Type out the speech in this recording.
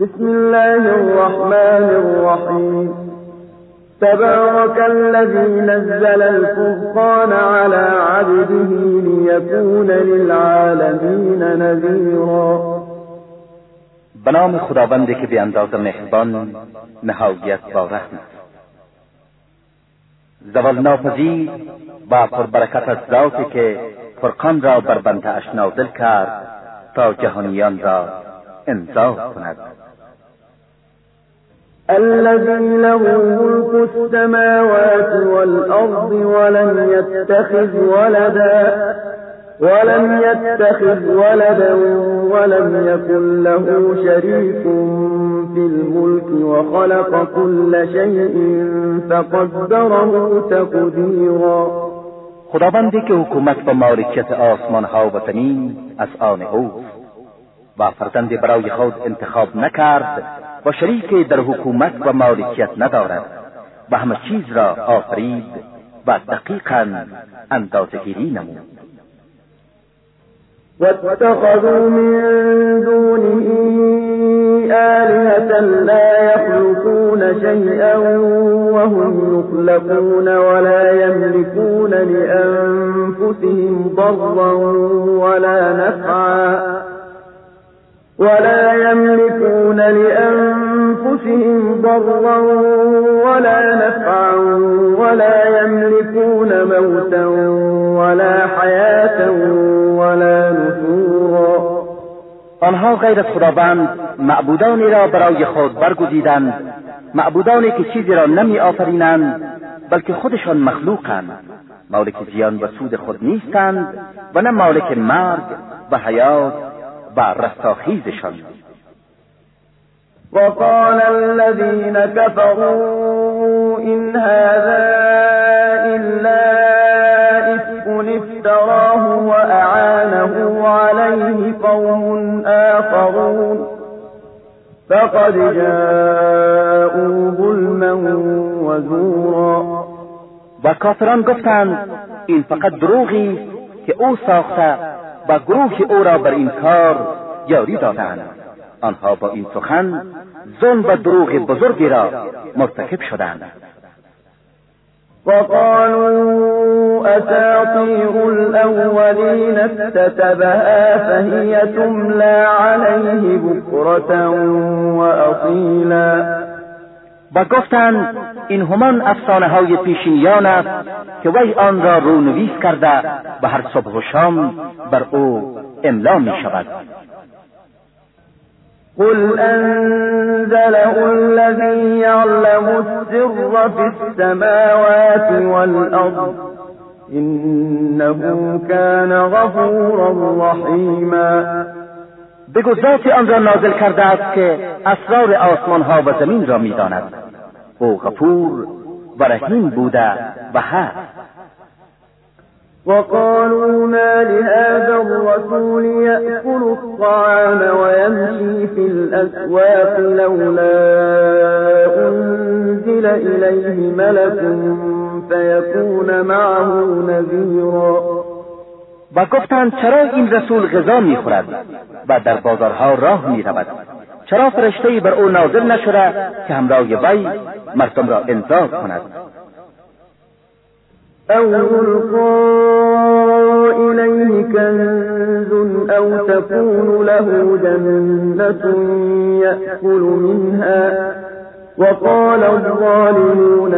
بسم الله الرحمن الرحيم. تبارك الذي نزل الفرقان على عبده ليكون للعالمين نذيرا. به نام خداوندی که به اندازه مهربان نهایت با رحم زوال ناپذیر و پربرکت از ذاتی که فرقان را بر بنده اش نازل کرد تا جهانیان را انذار کند. الذي له ملك السماوات والأرض ولم يتخذ ولدا ولم يتخذ ولدا ولم يكن له شريك في الملك وخلق كل شيء فقدره تقديرا. خداوندی که حکومت و مالکیت آسمان ها و زمین از آن اوست و فرزندی برای خود انتخاب نکرد و شریکی در حکومت و مالکیت ندارد و همه چیز را آفرید و دقیقا اندازهگیری نمود. واتخذوا من دونه آلهة لا يخلقون شيئا وهم يخلقون ولا يملكون لأنفسهم ضرا ولا نفعا ولا يملكون لأنفسهم ضرا ولا نفعا ولا يملكون موتا ولا حياة ولا نشورا آنها غیر از خداوند معبودانی را برای خود برگزیدند معبودانی که چیزی را نمی آفرینند بلکه خودشان مخلوقند. مالک زیان و سود خود نیستند و نه مالک مرگ و حیات و رستاخیزشان. وقال الذين كفروا إن هذا إلا إفك افتراه وأعانه عليه قوم آخرون. فقد جاءوا ظلما وزورا. و گفتند این فقط دروغی که أو ساخته و گروه أو را بر این کار یاری دادند. آنها با این سخن ظلم و دروغ بزرگی را مرتکب شدند. وقالوا أساطير الأولين اكتتبها فهي تملى عليه بكرة وأصيلا. و گفتند این همان افسانه های پیشینیان است که وی آن را رونویس کرده و هر صبح و شام بر او املا می شود قل أنزله الذي يعلم السر في السماوات والأرض إنه كان غفورا رحيما بگو ذاتی آن را نازل کرده است که اسرار آسمان ها و زمین را می‌داند. او غفور و رحیم بوده و هست. وقالوا ما لهذا الرسول يأكل الطعام ويمشي في الأسواق لولا أنزل إليه ملك فيكون معه نذيرا. و گفتند چرا این رسول غذا می‌خورد و در بازارها راه می‌رود؟ چرا فرشته بر او نازل نشده که همراه وی مردم را انذار کند؟ أو يلقى إليه كنز أو تكون له جنة يأكل منها. وقال الظالمون